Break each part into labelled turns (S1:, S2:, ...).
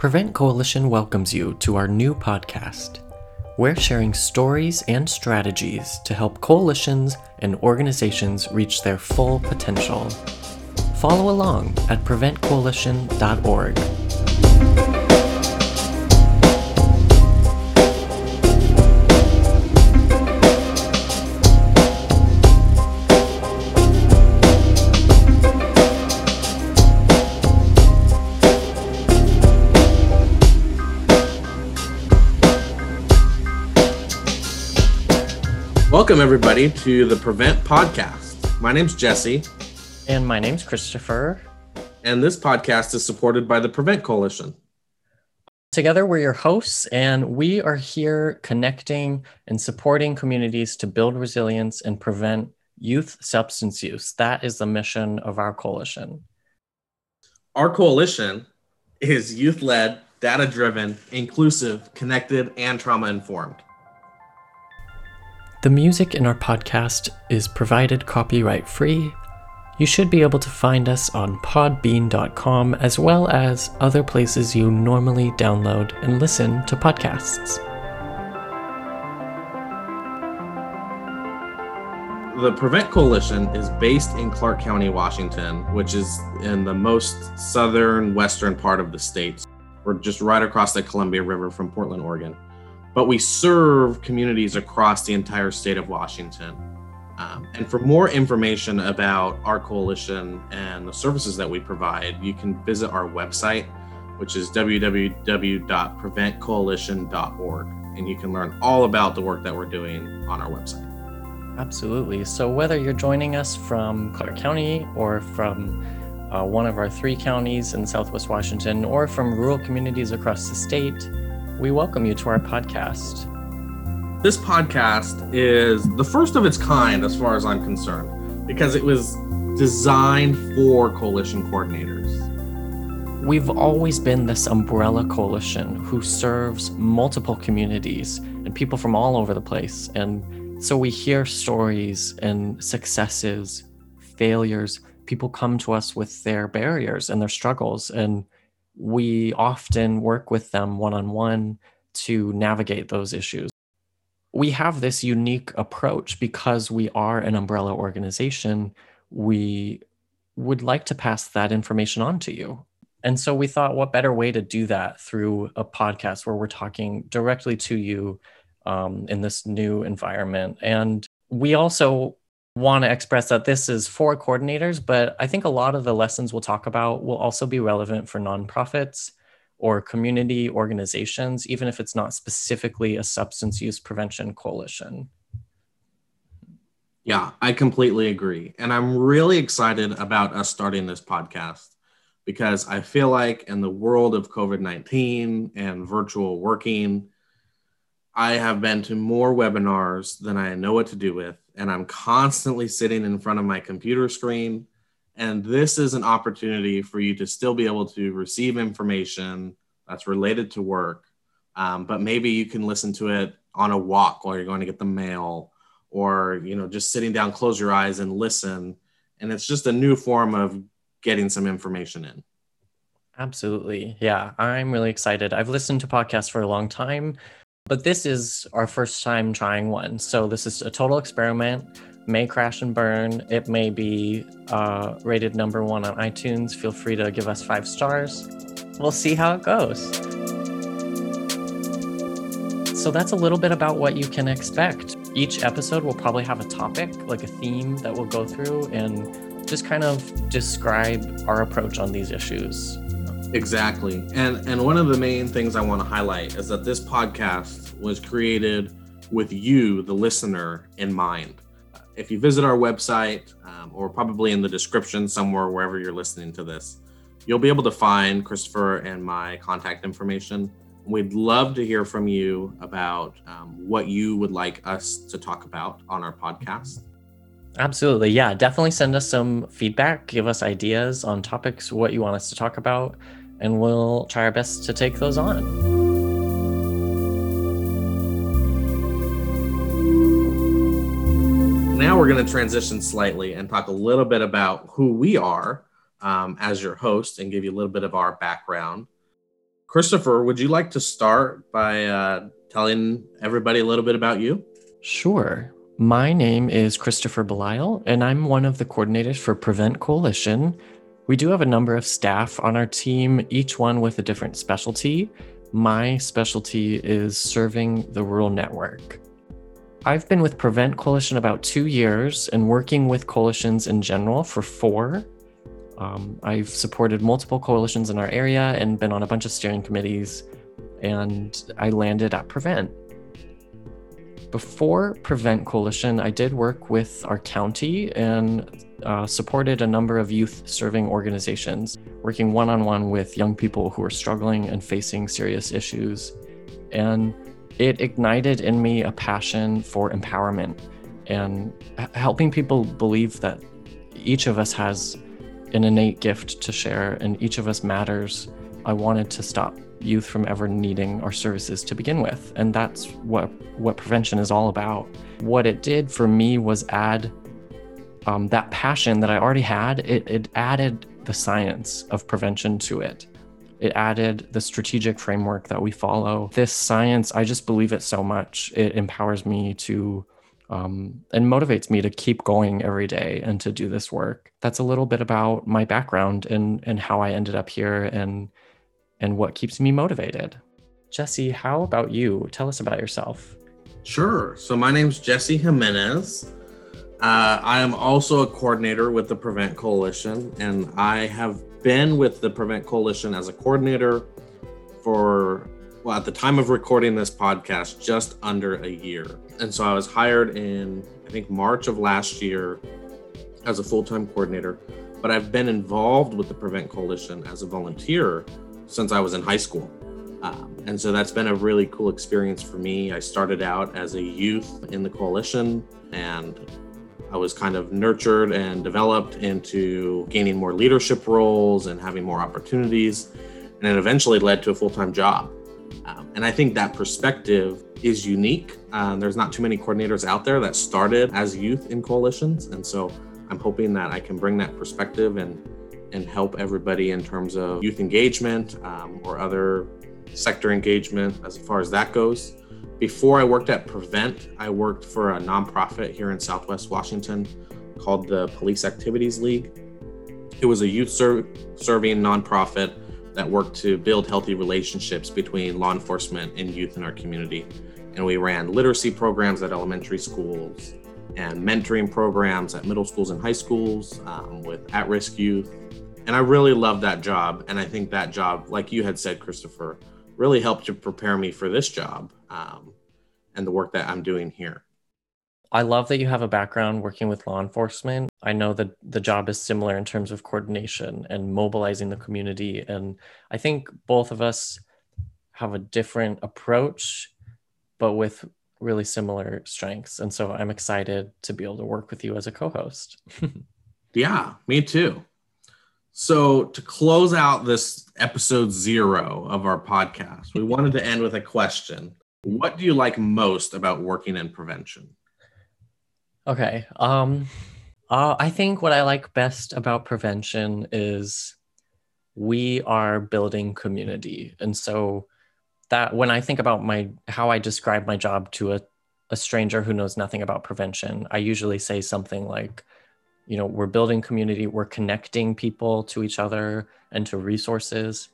S1: Prevent Coalition welcomes you to our new podcast. We're sharing stories and strategies to help coalitions and organizations reach their full potential. Follow along at preventcoalition.org.
S2: Welcome, everybody, to the Prevent Podcast. My name's Jesse,
S1: And my name's Christopher.
S2: and this podcast is supported by the Prevent Coalition.
S1: Together, we're your hosts, and we are here connecting and supporting communities to build resilience and prevent youth substance use. That is the mission of our coalition.
S2: Our coalition is youth led, data driven, inclusive, connected, and trauma informed.
S1: The music in our podcast is provided copyright free. You should be able to find us on podbean.com as well as other places you normally download and listen to podcasts.
S2: The Prevent Coalition is based in Clark County, Washington, which is in the most southern western part of the state. We're just right across the Columbia River from Portland, Oregon. But we serve communities across the entire state of Washington. Um, and for more information about our coalition and the services that we provide, you can visit our website, which is www.preventcoalition.org. And you can learn all about the work that we're doing on our website.
S1: Absolutely. So, whether you're joining us from Clark County or from uh, one of our three counties in Southwest Washington or from rural communities across the state, we welcome you to our podcast.
S2: This podcast is the first of its kind, as far as I'm concerned, because it was designed for coalition coordinators.
S1: We've always been this umbrella coalition who serves multiple communities and people from all over the place. And so we hear stories and successes, failures. People come to us with their barriers and their struggles. And we often work with them one on one to navigate those issues. We have this unique approach because we are an umbrella organization. We would like to pass that information on to you. And so we thought, what better way to do that through a podcast where we're talking directly to you um, in this new environment? And we also want to express that this is for coordinators, but I think a lot of the lessons we'll talk about will also be relevant for nonprofits or community organizations, even if it's not specifically a substance use prevention coalition.
S2: Yeah, I completely agree. And I'm really excited about us starting this podcast because I feel like in the world of COVID 19 and virtual working, I have been to more webinars than I know what to do with. And I'm constantly sitting in front of my computer screen. And this is an opportunity for you to still be able to receive information that's related to work. Um, but maybe you can listen to it on a walk while you're going to get the mail or you know just sitting down close your eyes and listen and it's just a new form of getting some information in
S1: Absolutely. Yeah, I'm really excited. I've listened to podcasts for a long time, but this is our first time trying one. So this is a total experiment. May crash and burn. It may be uh, rated number one on iTunes. Feel free to give us five stars. We'll see how it goes. So that's a little bit about what you can expect. Each episode will probably have a topic, like a theme that we'll go through and just kind of describe our approach on these issues.
S2: Exactly. And and one of the main things i want to highlight is that this podcast was created with you the listener in mind. If you visit our website um, or probably in the description somewhere wherever you're listening to this you'll be able to find christopher and my contact information. We'd love to hear from you about um, what you would like us to talk about on our podcast.
S1: Absolutely. Yeah, definitely send us some feedback, give us ideas on topics, what you want us to talk about, and we'll try our best to take those on.
S2: now we're going to transition slightly and talk a little bit about who we are um, as your host and give you a little bit of our background. Christopher, would you like to start by uh, telling everybody a little bit about you?
S1: Sure. My name is Christopher Belisle, and I'm one of the coordinators for Prevent Coalition. We do have a number of staff on our team, each one with a different specialty. My specialty is serving the rural network. I've been with Prevent Coalition about two years and working with coalitions in general for four. Um, I've supported multiple coalitions in our area and been on a bunch of steering committees, and I landed at Prevent. Before Prevent Coalition, I did work with our county and uh, supported a number of youth serving organizations, working one on one with young people who are struggling and facing serious issues. And it ignited in me a passion for empowerment and helping people believe that each of us has an innate gift to share and each of us matters. I wanted to stop youth from ever needing our services to begin with. And that's what what prevention is all about. What it did for me was add um, that passion that I already had. It, it added the science of prevention to it. It added the strategic framework that we follow. This science, I just believe it so much. It empowers me to um, and motivates me to keep going every day and to do this work. That's a little bit about my background and and how I ended up here and and what keeps me motivated. Jesse, how about you? Tell us about yourself.
S2: Sure. So my name's Jesse Jimenez. Uh, I am also a coordinator with the Prevent Coalition, and I have been with the Prevent Coalition as a coordinator for, well, at the time of recording this podcast, just under a year. And so I was hired in, I think, March of last year as a full time coordinator, but I've been involved with the Prevent Coalition as a volunteer since I was in high school. Um, and so that's been a really cool experience for me. I started out as a youth in the coalition and I was kind of nurtured and developed into gaining more leadership roles and having more opportunities. And it eventually led to a full time job. Um, and I think that perspective is unique. Um, there's not too many coordinators out there that started as youth in coalitions. And so I'm hoping that I can bring that perspective and and help everybody in terms of youth engagement um, or other sector engagement as far as that goes. Before I worked at Prevent, I worked for a nonprofit here in Southwest Washington called the Police Activities League. It was a youth ser- serving nonprofit that worked to build healthy relationships between law enforcement and youth in our community. And we ran literacy programs at elementary schools and mentoring programs at middle schools and high schools um, with at risk youth and I really love that job. And I think that job, like you had said, Christopher, really helped to prepare me for this job um, and the work that I'm doing here.
S1: I love that you have a background working with law enforcement. I know that the job is similar in terms of coordination and mobilizing the community. And I think both of us have a different approach, but with really similar strengths. And so I'm excited to be able to work with you as a co host.
S2: yeah, me too. So, to close out this episode zero of our podcast, we wanted to end with a question. What do you like most about working in prevention?
S1: Okay. Um, uh, I think what I like best about prevention is we are building community. And so, that when I think about my how I describe my job to a, a stranger who knows nothing about prevention, I usually say something like, you know we're building community we're connecting people to each other and to resources.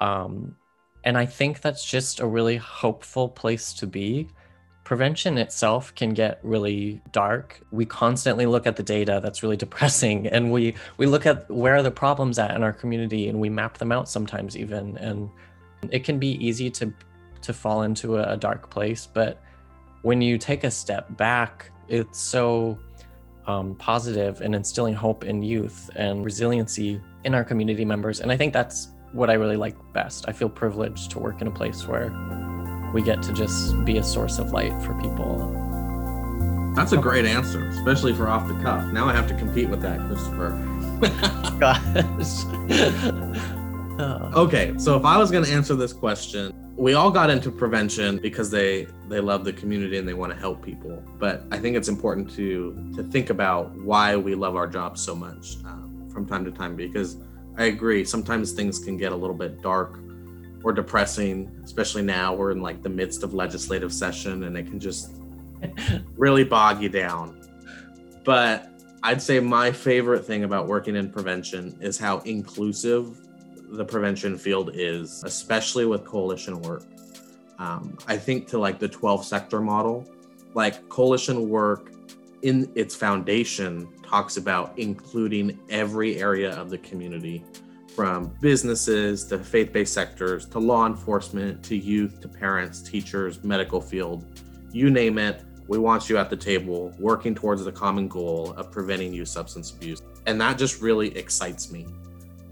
S1: Um, and i think that's just a really hopeful place to be. Prevention itself can get really dark. We constantly look at the data that's really depressing and we we look at where are the problems at in our community and we map them out sometimes even and it can be easy to to fall into a, a dark place but when you take a step back it's so um, positive and instilling hope in youth and resiliency in our community members. And I think that's what I really like best. I feel privileged to work in a place where we get to just be a source of light for people.
S2: That's a great answer, especially for off the cuff. Now I have to compete with that, Christopher. Gosh. Okay, so if I was going to answer this question, we all got into prevention because they they love the community and they want to help people but i think it's important to to think about why we love our job so much um, from time to time because i agree sometimes things can get a little bit dark or depressing, especially now we're in like the midst of legislative session and it can just really bog you down. But I'd say my favorite thing about working in prevention is how inclusive the prevention field is, especially with coalition work. Um, I think to like the 12 sector model, like coalition work in its foundation talks about including every area of the community from businesses to faith based sectors to law enforcement to youth to parents, teachers, medical field, you name it. We want you at the table working towards the common goal of preventing youth substance abuse. And that just really excites me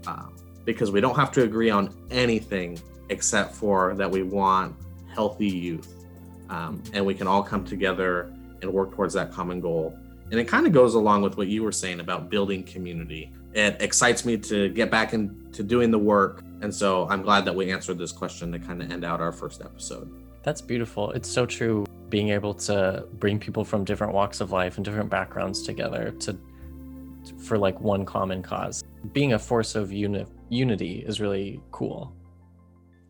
S2: uh, because we don't have to agree on anything except for that we want healthy youth. Um, and we can all come together and work towards that common goal. And it kind of goes along with what you were saying about building community. It excites me to get back into doing the work. And so I'm glad that we answered this question to kind of end out our first episode.
S1: That's beautiful. It's so true being able to bring people from different walks of life and different backgrounds together to for like one common cause. Being a force of uni- unity is really cool.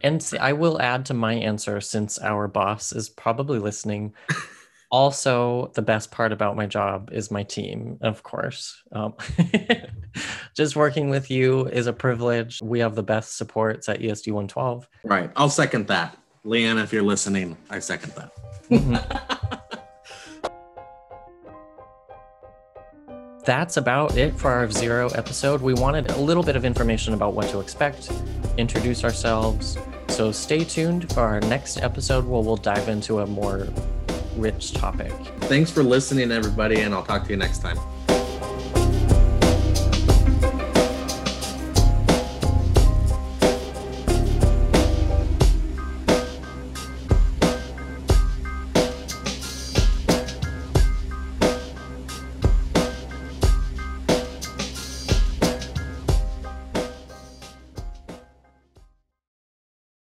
S1: And I will add to my answer since our boss is probably listening. also, the best part about my job is my team, of course. Um, just working with you is a privilege. We have the best supports at ESD 112.
S2: Right. I'll second that. Leanne, if you're listening, I second that.
S1: that's about it for our zero episode. We wanted a little bit of information about what to expect, introduce ourselves. So stay tuned for our next episode where we'll dive into a more rich topic.
S2: Thanks for listening, everybody, and I'll talk to you next time.